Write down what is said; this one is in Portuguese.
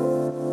Música